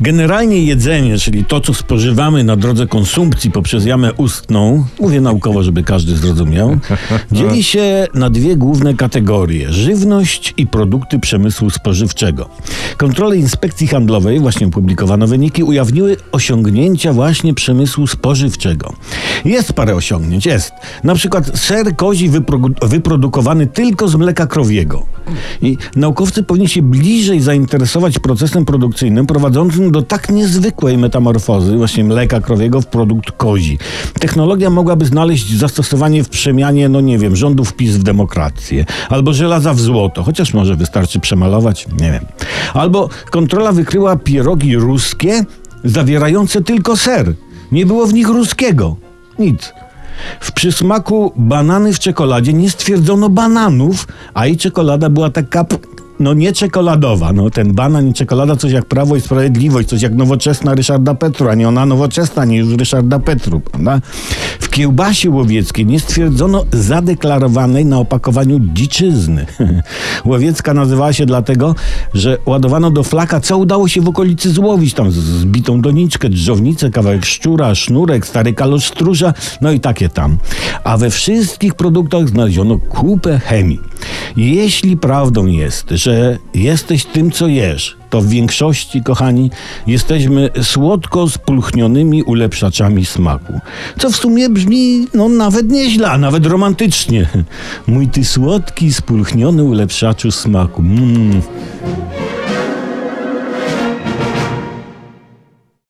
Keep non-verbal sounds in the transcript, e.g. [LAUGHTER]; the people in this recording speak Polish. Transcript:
Generalnie jedzenie, czyli to, co spożywamy na drodze konsumpcji poprzez jamę ustną, mówię naukowo, żeby każdy zrozumiał, [LAUGHS] dzieli się na dwie główne kategorie: żywność i produkty przemysłu spożywczego. Kontrole inspekcji handlowej, właśnie opublikowano wyniki, ujawniły osiągnięcia właśnie przemysłu spożywczego. Jest parę osiągnięć, jest. Na przykład ser kozi wypro- wyprodukowany tylko z mleka krowiego. I naukowcy powinni się bliżej zainteresować procesem produkcyjnym prowadzącym do tak niezwykłej metamorfozy właśnie mleka krowiego w produkt kozi. Technologia mogłaby znaleźć zastosowanie w przemianie, no nie wiem, rządów PiS w demokrację, albo żelaza w złoto, chociaż może wystarczy przemalować, nie wiem. Albo kontrola wykryła pierogi ruskie zawierające tylko ser. Nie było w nich ruskiego. Nic. W przysmaku banany w czekoladzie nie stwierdzono bananów, a i czekolada była taka, no nie czekoladowa. No ten banan i czekolada coś jak Prawo i Sprawiedliwość, coś jak nowoczesna Ryszarda Petru, a nie ona nowoczesna, nie już Ryszarda Petru, prawda? W kiełbasie łowieckiej nie stwierdzono zadeklarowanej na opakowaniu dziczyzny. [LAUGHS] Łowiecka nazywała się dlatego, że ładowano do flaka, co udało się w okolicy złowić. Tam zbitą doniczkę, drżownicę, kawałek szczura, sznurek, stary kalosz stróża, no i takie tam. A we wszystkich produktach znaleziono kupę chemii. Jeśli prawdą jest, że jesteś tym, co jesz, to w większości, kochani, jesteśmy słodko spulchnionymi ulepszaczami smaku. Co w sumie brzmi, no nawet nieźle, a nawet romantycznie. Mój ty słodki, spulchniony ulepszaczu smaku. Mm.